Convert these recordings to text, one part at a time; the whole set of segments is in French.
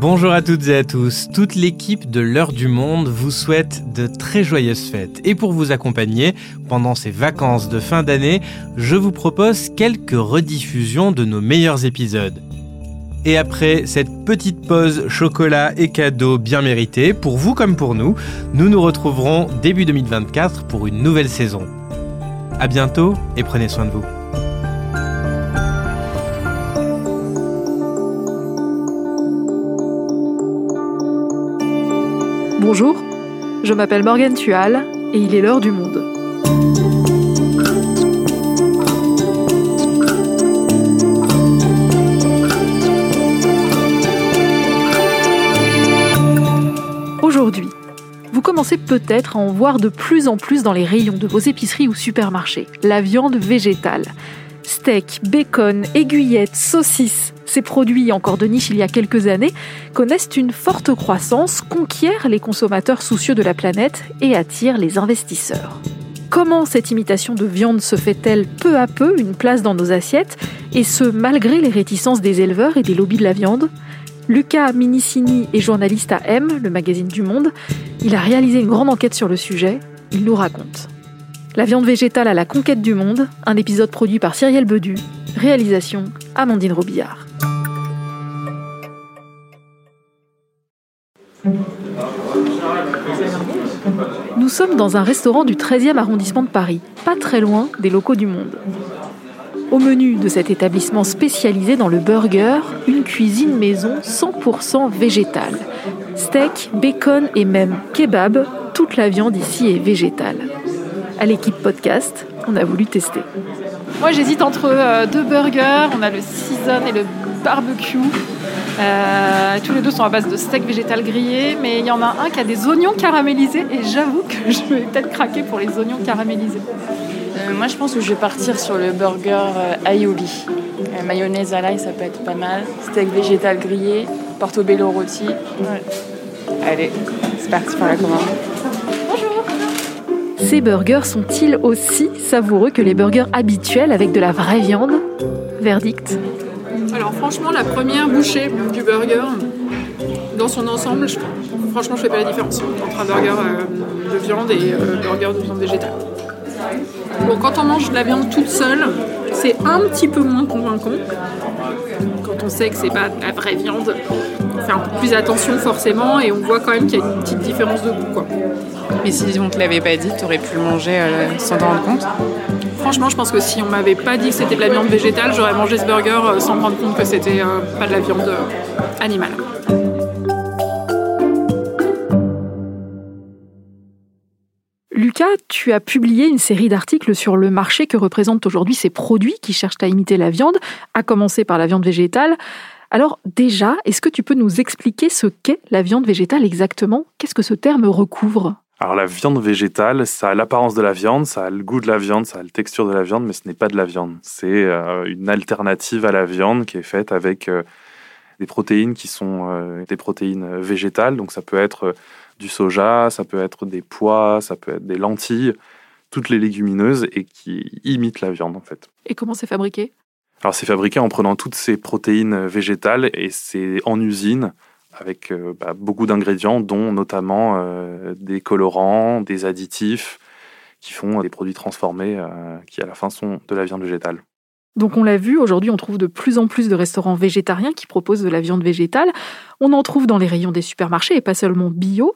Bonjour à toutes et à tous. Toute l'équipe de l'heure du monde vous souhaite de très joyeuses fêtes. Et pour vous accompagner pendant ces vacances de fin d'année, je vous propose quelques rediffusions de nos meilleurs épisodes. Et après cette petite pause chocolat et cadeaux bien méritée, pour vous comme pour nous, nous nous retrouverons début 2024 pour une nouvelle saison. À bientôt et prenez soin de vous. Bonjour, je m'appelle Morgane Tual et il est l'heure du monde. Aujourd'hui, vous commencez peut-être à en voir de plus en plus dans les rayons de vos épiceries ou supermarchés. La viande végétale. Steak, bacon, aiguillettes, saucisses, ces produits encore de niche il y a quelques années connaissent une forte croissance, conquièrent les consommateurs soucieux de la planète et attirent les investisseurs. Comment cette imitation de viande se fait-elle peu à peu une place dans nos assiettes, et ce malgré les réticences des éleveurs et des lobbies de la viande? Lucas Minicini est journaliste à M, le magazine du Monde. Il a réalisé une grande enquête sur le sujet. Il nous raconte. La viande végétale à la conquête du monde, un épisode produit par Cyrielle Bedu, réalisation Amandine Robillard. Nous sommes dans un restaurant du 13e arrondissement de Paris, pas très loin des locaux du Monde. Au menu de cet établissement spécialisé dans le burger, une cuisine maison 100% végétale. Steak, bacon et même kebab, toute la viande ici est végétale. À l'équipe podcast, on a voulu tester. Moi j'hésite entre euh, deux burgers, on a le season et le barbecue. Euh, tous les deux sont à base de steak végétal grillé, mais il y en a un qui a des oignons caramélisés et j'avoue que je vais peut-être craquer pour les oignons caramélisés. Euh, moi, je pense que je vais partir sur le burger euh, aioli. Euh, mayonnaise à l'ail, ça peut être pas mal. Steak végétal grillé, portobello rôti. Allez, c'est parti pour la commande. Ces burgers sont-ils aussi savoureux que les burgers habituels avec de la vraie viande? Verdict Alors franchement, la première bouchée du burger, dans son ensemble, franchement, je fais pas la différence entre un burger euh, de viande et euh, burger de viande végétale. Bon, quand on mange de la viande toute seule, c'est un petit peu moins convaincant. Quand on sait que c'est pas de la vraie viande, on fait un peu plus attention forcément et on voit quand même qu'il y a une petite différence de goût. Quoi. Mais si on te l'avait pas dit, t'aurais pu le manger euh, sans t'en rendre compte. Franchement, je pense que si on m'avait pas dit que c'était de la viande végétale, j'aurais mangé ce burger euh, sans me rendre compte que c'était euh, pas de la viande euh, animale. Lucas, tu as publié une série d'articles sur le marché que représentent aujourd'hui ces produits qui cherchent à imiter la viande, à commencer par la viande végétale. Alors déjà, est-ce que tu peux nous expliquer ce qu'est la viande végétale exactement? Qu'est-ce que ce terme recouvre? Alors la viande végétale, ça a l'apparence de la viande, ça a le goût de la viande, ça a la texture de la viande, mais ce n'est pas de la viande. C'est euh, une alternative à la viande qui est faite avec euh, des protéines qui sont euh, des protéines végétales. Donc ça peut être du soja, ça peut être des pois, ça peut être des lentilles, toutes les légumineuses et qui imitent la viande en fait. Et comment c'est fabriqué? Alors c'est fabriqué en prenant toutes ces protéines végétales et c'est en usine avec euh, bah, beaucoup d'ingrédients, dont notamment euh, des colorants, des additifs qui font des produits transformés euh, qui à la fin sont de la viande végétale. Donc on l'a vu, aujourd'hui on trouve de plus en plus de restaurants végétariens qui proposent de la viande végétale. On en trouve dans les rayons des supermarchés et pas seulement bio.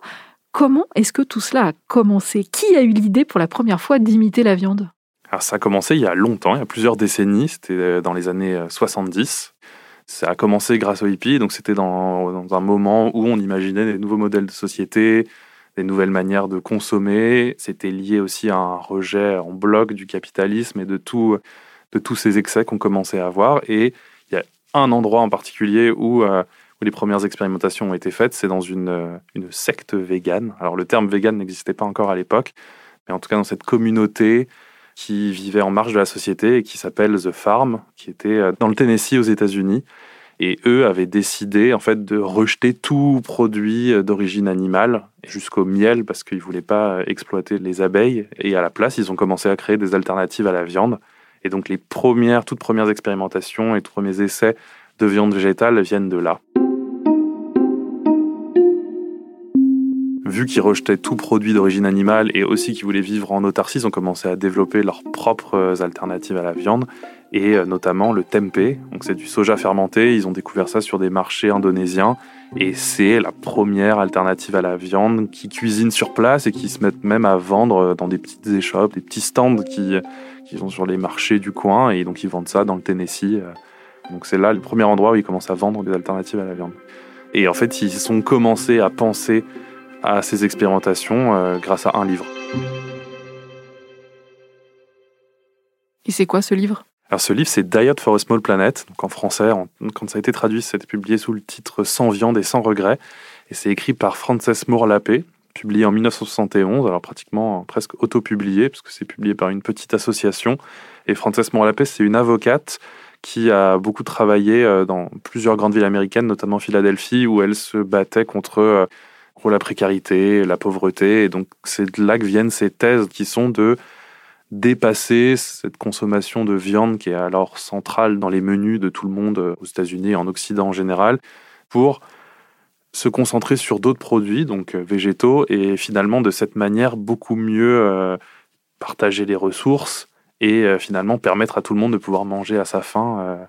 Comment est-ce que tout cela a commencé? Qui a eu l'idée pour la première fois d'imiter la viande? Alors ça a commencé il y a longtemps, il y a plusieurs décennies, c'était euh, dans les années euh, 70. Ça a commencé grâce aux hippies, donc c'était dans, un moment où on imaginait des nouveaux modèles de société, des nouvelles manières de consommer. C'était lié aussi à un rejet en bloc du capitalisme et de, tous ces excès qu'on commençait à avoir. Et il y a un endroit en particulier où, euh, les premières expérimentations ont été faites, c'est dans une, euh, une secte végane. Alors le terme vegan n'existait pas encore à l'époque, mais en tout cas dans cette communauté qui vivait en marge de la société et qui s'appelle The Farm, qui était euh, dans le Tennessee aux États-Unis. Et eux avaient décidé en fait de rejeter tout produit euh, d'origine animale jusqu'au miel parce qu'ils voulaient pas euh, exploiter les abeilles. Et à la place, ils ont commencé à créer des alternatives à la viande. Et donc les premières, toutes premières expérimentations et tous premiers essais de viande végétale viennent de là. Vu qu'ils rejetaient tout produit d'origine animale et aussi qu'ils voulaient vivre en autarcie, ils ont commencé à développer leurs propres alternatives à la viande et euh, notamment le tempeh. Donc c'est du soja fermenté. Ils ont découvert ça sur des marchés indonésiens et c'est la première alternative à la viande qui cuisine sur place et qui se mettent même à vendre dans des petites échoppes, des petits stands qui, qui sont sur les marchés du coin et donc ils vendent ça dans le Tennessee. Donc c'est là le premier endroit où ils commencent à vendre des alternatives à la viande. Et en fait, ils ont commencé à penser à ces expérimentations euh, grâce à un livre. Et c'est quoi ce livre? Alors ce livre, c'est Diet for a Small Planet. Donc en français, quand ça a été traduit, c'était publié sous le titre Sans viande et sans regret. Et c'est écrit par Frances Moore Lappé, publié en 1971, alors pratiquement presque auto-publié, parce que c'est publié par une petite association. Et Frances Moore Lappé, c'est une avocate qui a beaucoup travaillé euh, dans plusieurs grandes villes américaines, notamment Philadelphie, où elle se battait contre euh, la précarité, la pauvreté. Et donc c'est de là que viennent ces thèses qui sont de dépasser cette consommation de viande qui est alors centrale dans les menus de tout le monde euh, aux États-Unis et en Occident en général, pour se concentrer sur d'autres produits, donc végétaux, et finalement de cette manière beaucoup mieux partager les ressources, et euh, finalement permettre à tout le monde de pouvoir manger à sa faim. Euh.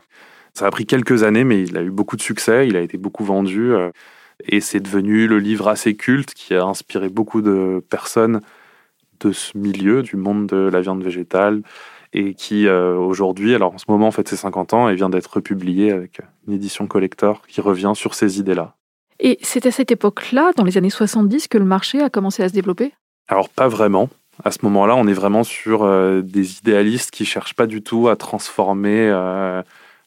Ça a pris quelques années, mais il a eu beaucoup de succès, il a été beaucoup vendu, euh, et c'est devenu le livre assez culte qui a inspiré beaucoup de personnes de ce milieu, du monde de la viande végétale, et qui aujourd'hui, alors en ce moment en fait c'est 50 ans, et vient d'être publié avec une édition collector qui revient sur ces idées-là. Et c'est à cette époque-là, dans les années 70, que le marché a commencé à se développer? Alors pas vraiment. À ce moment-là, on est vraiment sur euh, des idéalistes qui cherchent pas du tout à transformer euh,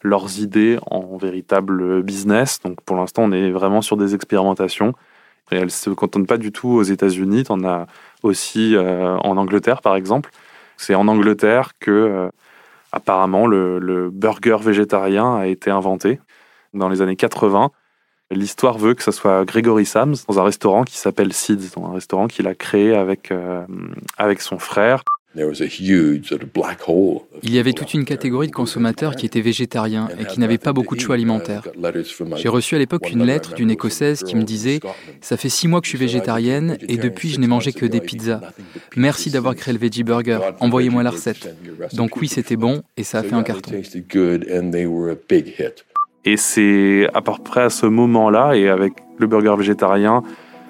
leurs idées en véritable business. Donc pour l'instant, on est vraiment sur des expérimentations. Et elles se contentent pas du tout aux États-Unis. On a aussi euh, en Angleterre, par exemple. C'est en Angleterre que apparemment le, le burger végétarien a été inventé dans les années 80. L'histoire veut que ce soit Gregory Sams dans un restaurant qui s'appelle Seeds, dans un restaurant qu'il a créé avec, euh, avec son frère. Il y avait toute une catégorie de consommateurs qui étaient végétariens et qui n'avaient pas beaucoup de choix alimentaires. J'ai reçu à l'époque une lettre d'une Écossaise qui me disait ⁇ Ça fait six mois que je suis végétarienne et depuis je n'ai mangé que des pizzas. Merci d'avoir créé le Veggie Burger. Envoyez-moi la recette. ⁇ Donc oui, c'était bon et ça a fait un carton. Et c'est à peu près à ce moment-là, et avec le burger végétarien,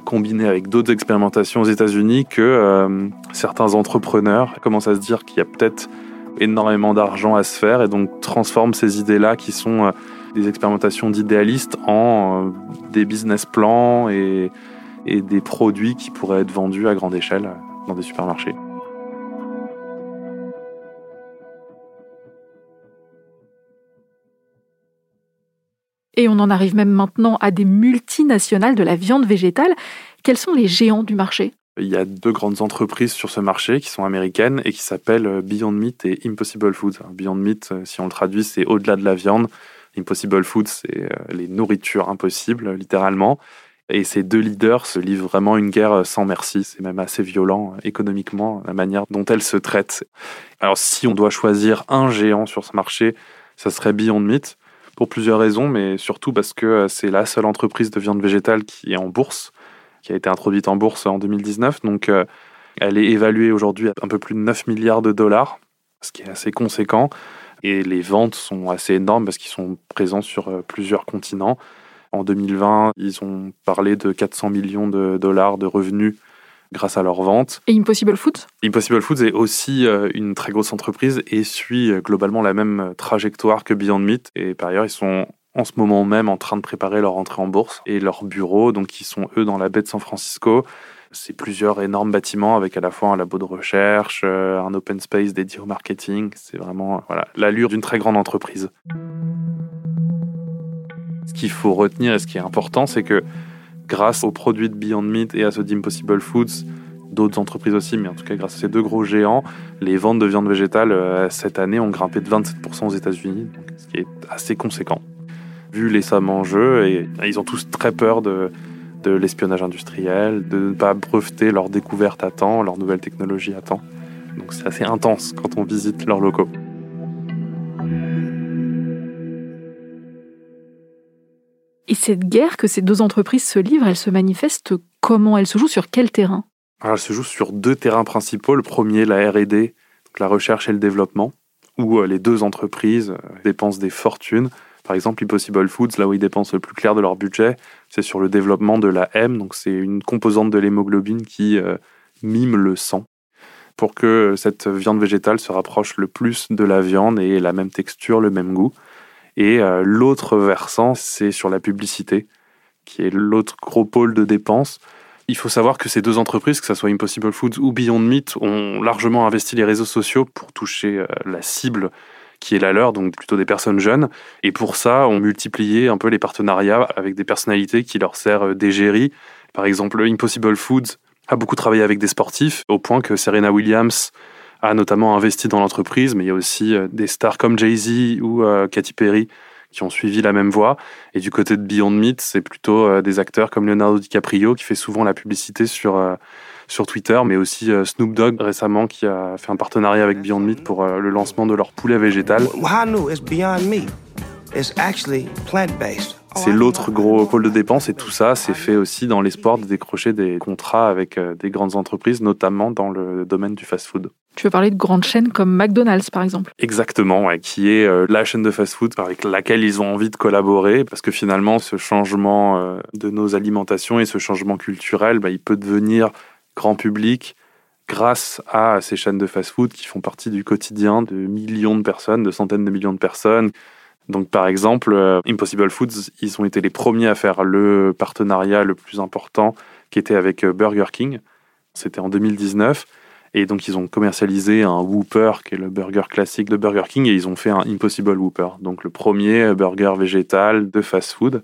combiné avec d'autres expérimentations aux États-Unis, que euh, certains entrepreneurs commencent à se dire qu'il y a peut-être énormément d'argent à se faire, et donc transforment ces idées-là, qui sont euh, des expérimentations d'idéalistes, en euh, des business plans et, et des produits qui pourraient être vendus à grande échelle dans des supermarchés. Et on en arrive même maintenant à des multinationales de la viande végétale. Quels sont les géants du marché? Il y a deux grandes entreprises sur ce marché qui sont américaines et qui s'appellent euh, Beyond Meat et Impossible Foods. Beyond Meat, euh, si on le traduit, c'est au-delà de la viande. Impossible Foods, c'est euh, les nourritures impossibles, littéralement. Et ces deux leaders se livrent vraiment une guerre sans merci. C'est même assez violent économiquement, la manière dont elles se traitent. Alors, si on doit choisir un géant sur ce marché, ça serait Beyond Meat pour plusieurs raisons, mais surtout parce que euh, c'est la seule entreprise de viande végétale qui est en bourse, qui a été introduite en bourse en 2019. Donc, euh, elle est évaluée aujourd'hui à un peu plus de 9 milliards de dollars, ce qui est assez conséquent. Et les ventes sont assez énormes parce qu'ils sont présents sur euh, plusieurs continents. En 2020, ils ont parlé de 400 millions de dollars de revenus grâce à leur vente. Et Impossible Foods Impossible Foods est aussi euh, une très grosse entreprise et suit euh, globalement la même euh, trajectoire que Beyond Meat. Et par ailleurs, ils sont en ce moment même en train de préparer leur entrée en bourse et leur bureau, donc ils sont eux dans la baie de San Francisco. C'est plusieurs énormes bâtiments avec à la fois un labo de recherche, un open space dédié au marketing. C'est vraiment voilà, l'allure d'une très grande entreprise. Ce qu'il faut retenir et ce qui est important, c'est que grâce aux produits de Beyond Meat et à ceux d'Impossible Foods, d'autres entreprises aussi, mais en tout cas grâce à ces deux gros géants, les ventes de viande végétale euh, cette année ont grimpé de 27% aux États-Unis, ce qui est assez conséquent. Vu les sommes en jeu, et ils ont tous très peur de, de l'espionnage industriel, de ne pas breveter leurs découvertes à temps, leurs nouvelles technologies à temps. Donc c'est assez intense quand on visite leurs locaux. Cette guerre que ces deux entreprises se livrent, elle se manifeste comment? Elle se joue sur quel terrain? Elle se joue sur deux terrains principaux. Le premier, la RD, la recherche et le développement, où euh, les deux entreprises euh, dépensent des fortunes. Par exemple, Impossible Foods, là où ils dépensent le plus clair de leur budget, c'est sur le développement de la M, donc c'est une composante de l'hémoglobine qui euh, mime le sang pour que cette viande végétale se rapproche le plus de la viande et ait la même texture, le même goût. Et euh, l'autre versant, c'est sur la publicité, qui est l'autre gros pôle de dépenses. Il faut savoir que ces deux entreprises, que ce soit Impossible Foods ou Beyond Meat, ont largement investi les réseaux sociaux pour toucher euh, la cible qui est la leur, donc plutôt des personnes jeunes. Et pour ça, on multiplié un peu les partenariats avec des personnalités qui leur servent d'égérie. Par exemple, Impossible Foods a beaucoup travaillé avec des sportifs, au point que Serena Williams a notamment investi dans l'entreprise, mais il y a aussi euh, des stars comme Jay-Z ou euh, Katy Perry qui ont suivi la même voie. Et du côté de Beyond Meat, c'est plutôt euh, des acteurs comme Leonardo DiCaprio qui fait souvent la publicité sur, sur Twitter, mais aussi Snoop Dogg récemment qui a fait un partenariat avec Beyond Meat pour le lancement de leur poulet végétal. C'est l'autre gros pôle de dépenses et tout ça, c'est fait aussi dans l'espoir de décrocher des contrats avec des grandes entreprises, notamment dans le domaine du fast-food. Tu veux parler de grandes chaînes comme McDonald's, par exemple? Exactement, qui est euh, la chaîne de fast-food avec laquelle ils ont envie de collaborer, parce que finalement, ce changement euh, de nos alimentations et ce changement culturel, bah, il peut devenir grand public grâce à ces chaînes de fast-food qui font partie du quotidien de millions de personnes, de centaines de millions de personnes. Donc par exemple, euh, Impossible Foods, ils ont été les premiers à faire le partenariat le plus important qui était avec Burger King. C'était en 2019. Et donc ils ont commercialisé un Whopper, qui est le burger classique de Burger King, et ils ont fait un Impossible Whopper, donc le premier burger végétal de fast-food.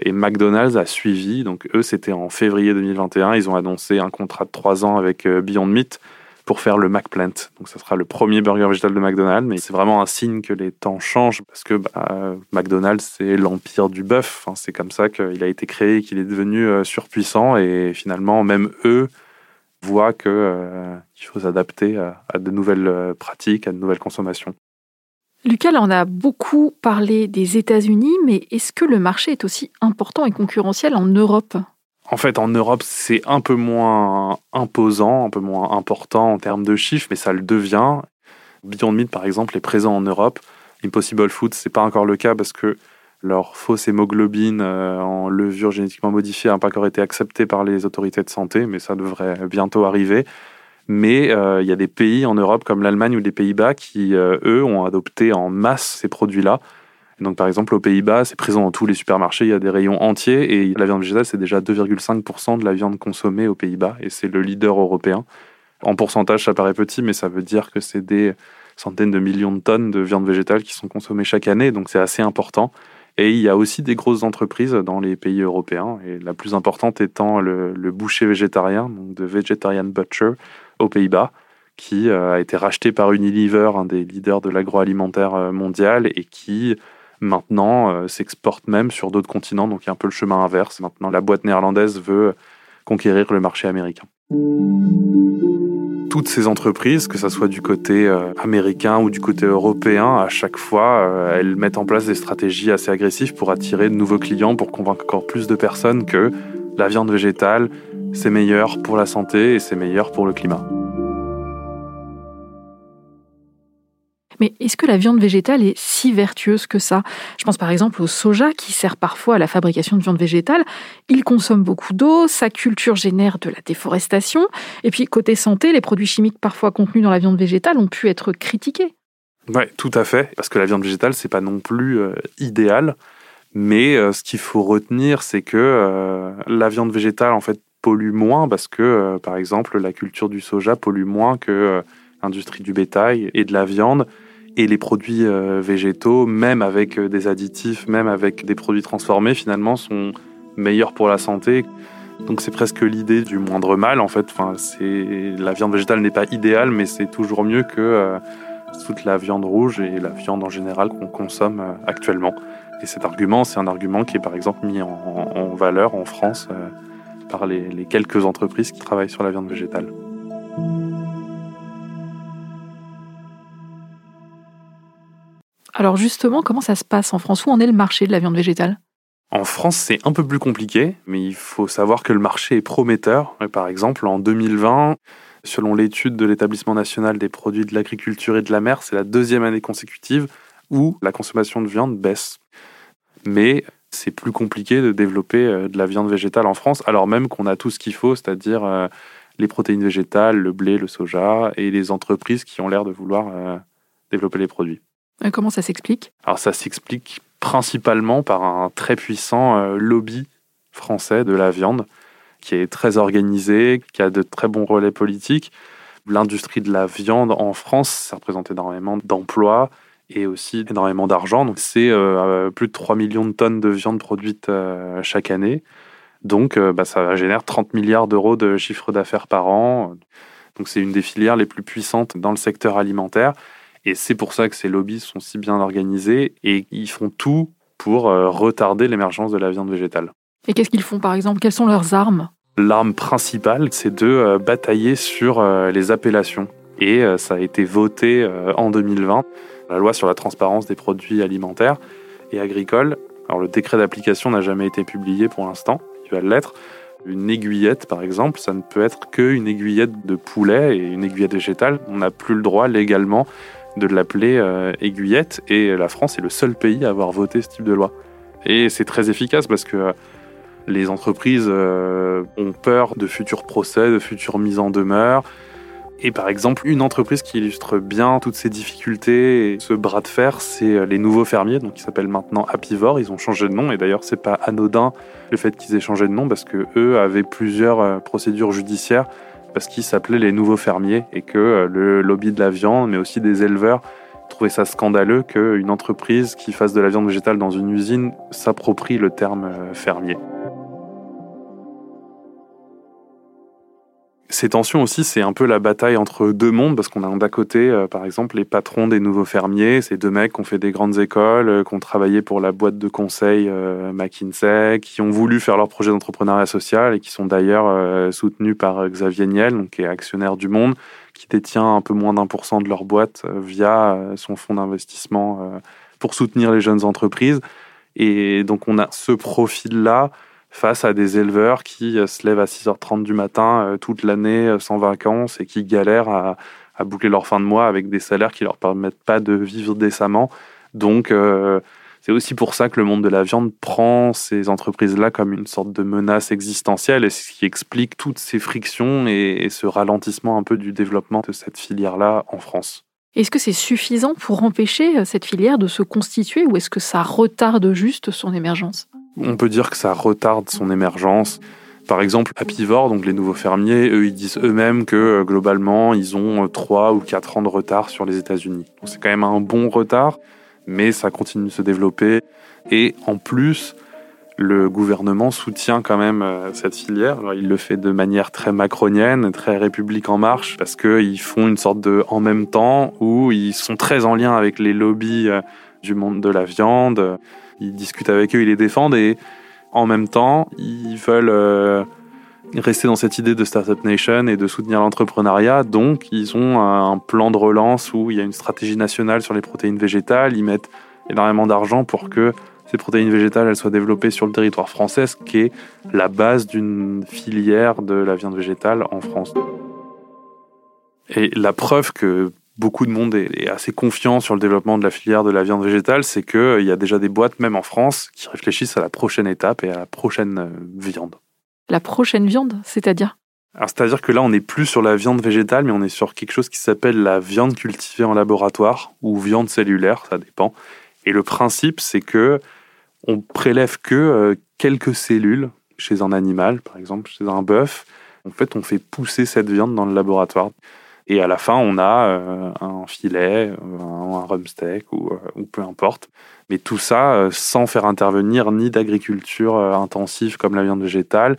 Et McDonald's a suivi, donc eux c'était en février 2021, ils ont annoncé un contrat de trois ans avec euh, Beyond Meat pour faire le McPlant. Donc ça sera le premier burger végétal de McDonald's, mais c'est vraiment un signe que les temps changent parce que bah, McDonald's c'est l'empire du bœuf. c'est comme ça qu'il a été créé, qu'il est devenu euh, surpuissant et finalement même eux que euh, qu'il faut s'adapter à, de nouvelles euh, pratiques, à de nouvelles consommations. Lucas, on a beaucoup parlé des États-Unis, mais est-ce que le marché est aussi important et concurrentiel en Europe? En fait, en Europe, c'est un peu moins imposant, un peu moins important en termes de chiffres, mais ça le devient. Beyond Meat, par exemple, est présent en Europe. Impossible Food, c'est pas encore le cas parce que leur fausse hémoglobine euh, en levure génétiquement modifiée n'a pas encore été acceptée par les autorités de santé, mais ça devrait bientôt arriver. Mais euh, il y a des pays en Europe comme l'Allemagne ou les Pays-Bas qui, euh, eux, ont adopté en masse ces produits-là donc, par exemple, aux Pays-Bas, c'est présent dans tous les supermarchés, il y a des rayons entiers et la viande végétale, c'est déjà 2,5% de la viande consommée aux Pays-Bas et c'est le leader européen. En pourcentage, ça paraît petit, mais ça veut dire que c'est des centaines de millions de tonnes de viande végétale qui sont consommées chaque année, donc c'est assez important. Et il y a aussi des grosses entreprises dans les pays européens, et la plus importante étant le, boucher végétarien, donc de Vegetarian Butcher aux Pays-Bas, qui euh, a été racheté par Unilever, un des leaders de l'agroalimentaire euh, mondial, et qui maintenant euh, s'exporte même sur d'autres continents, donc il y a un peu le chemin inverse. Maintenant, la boîte néerlandaise veut conquérir le marché américain. Toutes ces entreprises, que ce soit du côté euh, américain ou du côté européen, à chaque fois, euh, elles mettent en place des stratégies assez agressives pour attirer de nouveaux clients, pour convaincre encore plus de personnes que la viande végétale, c'est meilleur pour la santé et c'est meilleur pour le climat. Mais est-ce que la viande végétale est si vertueuse que ça? Je pense par exemple au soja qui sert parfois à la fabrication de viande végétale. Il consomme beaucoup d'eau, sa culture génère de la déforestation. Et puis côté santé, les produits chimiques parfois contenus dans la viande végétale ont pu être critiqués. Oui, tout à fait. Parce que la viande végétale, c'est pas non plus euh, idéal. Mais euh, ce qu'il faut retenir, c'est que euh, la viande végétale, en fait, pollue moins parce que, par exemple, la culture du soja pollue moins que l'industrie du bétail et de la viande et les produits euh, végétaux, même avec euh, des additifs, même avec des produits transformés, finalement, sont meilleurs pour la santé. Donc c'est presque l'idée du moindre mal, en fait. Enfin, la viande végétale n'est pas idéale, mais c'est toujours mieux que euh, toute la viande rouge et la viande en général qu'on consomme actuellement. Et cet argument, c'est un argument qui est par exemple mis en, valeur en France par les quelques entreprises qui travaillent sur la viande végétale. Alors justement, comment ça se passe en France? Où en est le marché de la viande végétale? En France, c'est un peu plus compliqué, mais il faut savoir que le marché est prometteur. Par exemple, en 2020, selon l'étude de l'établissement national des produits de l'agriculture et de la mer, c'est la deuxième année consécutive où la consommation de viande baisse. Mais c'est plus compliqué de développer euh, de la viande végétale en France, alors même qu'on a tout ce qu'il faut, c'est-à-dire euh, les protéines végétales, le blé, le soja, et les entreprises qui ont l'air de vouloir euh, développer les produits. Comment ça s'explique? Alors ça s'explique principalement par un très puissant lobby français de la viande, qui est très organisé, qui a de très bons relais politiques. L'industrie de la viande en France, ça représente énormément d'emplois, et aussi énormément d'argent. Donc c'est euh, plus de 3 millions de tonnes de viande produite euh, chaque année. Donc euh, bah, ça génère 30 milliards d'euros de chiffre d'affaires par an. Donc c'est une des filières les plus puissantes dans le secteur alimentaire. Et c'est pour ça que ces lobbies sont si bien organisés et ils font tout pour retarder l'émergence de la viande végétale. Et qu'est-ce qu'ils font par exemple? Quelles sont leurs armes? L'arme principale, c'est de batailler sur les appellations. Et ça a été voté en 2020 la loi sur la transparence des produits alimentaires et agricoles. Alors le décret d'application n'a jamais été publié pour l'instant, il va l'être. Une aiguillette, par exemple, ça ne peut être qu'une aiguillette de poulet et une aiguillette végétale. On n'a plus le droit légalement de l'appeler euh, aiguillette et la France est le seul pays à avoir voté ce type de loi. Et c'est très efficace parce que les entreprises euh, ont peur de futurs procès, de futures mises en demeure. Et par exemple, une entreprise qui illustre bien toutes ces difficultés et ce bras de fer, c'est euh, les nouveaux fermiers, donc qui s'appellent maintenant Apivore. Ils ont changé de nom et d'ailleurs, c'est pas anodin le fait qu'ils aient changé de nom parce que eux avaient plusieurs euh, procédures judiciaires parce qu'ils s'appelaient les nouveaux fermiers et que euh, le lobby de la viande, mais aussi des éleveurs, trouvaient ça scandaleux qu'une entreprise qui fasse de la viande végétale dans une usine s'approprie le terme fermier. Ces tensions aussi, c'est un peu la bataille entre deux mondes, parce qu'on a d'un côté, euh, par exemple, les patrons des nouveaux fermiers, ces deux mecs qui ont fait des grandes écoles, euh, qui ont travaillé pour la boîte de conseil euh, McKinsey, qui ont voulu faire leur projet d'entrepreneuriat social et qui sont d'ailleurs soutenus par Xavier Niel, donc, qui est actionnaire du Monde, qui détient un peu moins d'un pour cent de leur boîte via son fonds d'investissement pour soutenir les jeunes entreprises. Et donc on a ce profil-là face à des éleveurs qui euh, se lèvent à 6h30 du matin euh, toute l'année euh, sans vacances et qui galèrent à, boucler leur fin de mois avec des salaires qui leur permettent pas de vivre décemment. Donc c'est aussi pour ça que le monde de la viande prend ces entreprises-là comme une sorte de menace existentielle et ce qui explique toutes ces frictions et ce ralentissement un peu du développement de cette filière-là en France. Est-ce que c'est suffisant pour empêcher cette filière de se constituer ou est-ce que ça retarde juste son émergence? On peut dire que ça retarde son émergence. Par exemple, Apivore, donc les nouveaux fermiers, eux, ils disent eux-mêmes que euh, globalement, ils ont 3 euh, ou 4 ans de retard sur les États-Unis. C'est quand même un bon retard, mais ça continue de se développer. Et en plus, le gouvernement soutient quand même euh, cette filière. il le fait de manière très macronienne, très République en marche, parce qu'ils font une sorte de en même temps où ils sont très en lien avec les lobbies du monde de la viande ils discutent avec eux, ils les défendent et en même temps, ils veulent euh, rester dans cette idée de Startup Nation et de soutenir l'entrepreneuriat. Donc, ils ont un plan de relance où il y a une stratégie nationale sur les protéines végétales. Ils mettent énormément d'argent pour que ces protéines végétales soient développées sur le territoire français, ce qui est la base d'une filière de la viande végétale en France. Et la preuve que beaucoup de monde est, assez confiant sur le développement de la filière de la viande végétale, c'est qu'il euh, y a déjà des boîtes, même en France, qui réfléchissent à la prochaine étape et à la prochaine euh, viande. La prochaine viande, c'est-à-dire? C'est-à-dire que là, on n'est plus sur la viande végétale, mais on est sur quelque chose qui s'appelle la viande cultivée en laboratoire ou viande cellulaire, ça dépend. Et le principe, c'est que on prélève que euh, quelques cellules chez un animal, par exemple chez un bœuf. En fait, on fait pousser cette viande dans le laboratoire. Et à la fin, on a euh, un filet, euh, un, rumsteak ou, euh, ou, peu importe. Mais tout ça sans faire intervenir ni d'agriculture intensive comme la viande végétale,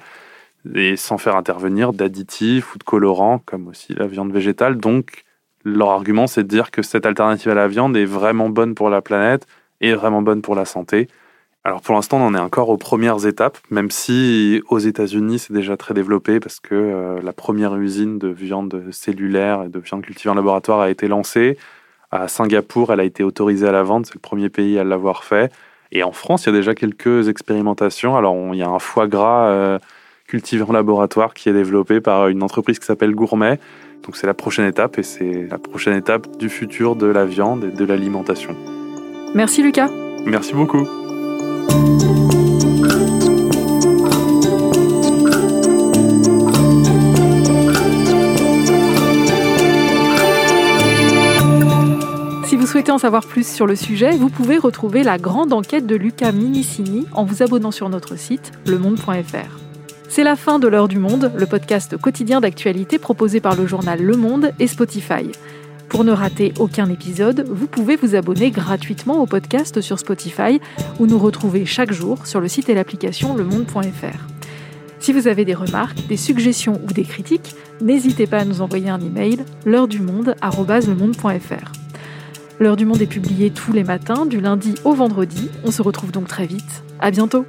et sans faire intervenir d'additifs ou de colorants comme aussi la viande végétale. Donc, leur argument, c'est de dire que cette alternative à la viande est vraiment bonne pour la planète et vraiment bonne pour la santé. Alors pour l'instant, on en est encore aux premières étapes, même si aux États-Unis, c'est déjà très développé parce que euh, la première usine de viande cellulaire et de viande cultivée en laboratoire a été lancée. À Singapour, elle a été autorisée à la vente, c'est le premier pays à l'avoir fait. Et en France, il y a déjà quelques expérimentations. Alors, il y a un foie gras euh, cultivé en laboratoire qui est développé par une entreprise qui s'appelle Gourmet. Donc, c'est la prochaine étape et c'est la prochaine étape du futur de la viande et de l'alimentation. Merci Lucas. Merci beaucoup. Souhaitez en savoir plus sur le sujet, vous pouvez retrouver la grande enquête de Lucas Minicini en vous abonnant sur notre site lemonde.fr. C'est la fin de l'heure du monde, le podcast quotidien d'actualité proposé par le journal Le Monde et Spotify. Pour ne rater aucun épisode, vous pouvez vous abonner gratuitement au podcast sur Spotify ou nous retrouver chaque jour sur le site et l'application lemonde.fr. Si vous avez des remarques, des suggestions ou des critiques, n'hésitez pas à nous envoyer un email l'heure du monde@lemonde.fr. L'heure du monde est publiée tous les matins, du lundi au vendredi. On se retrouve donc très vite. À bientôt!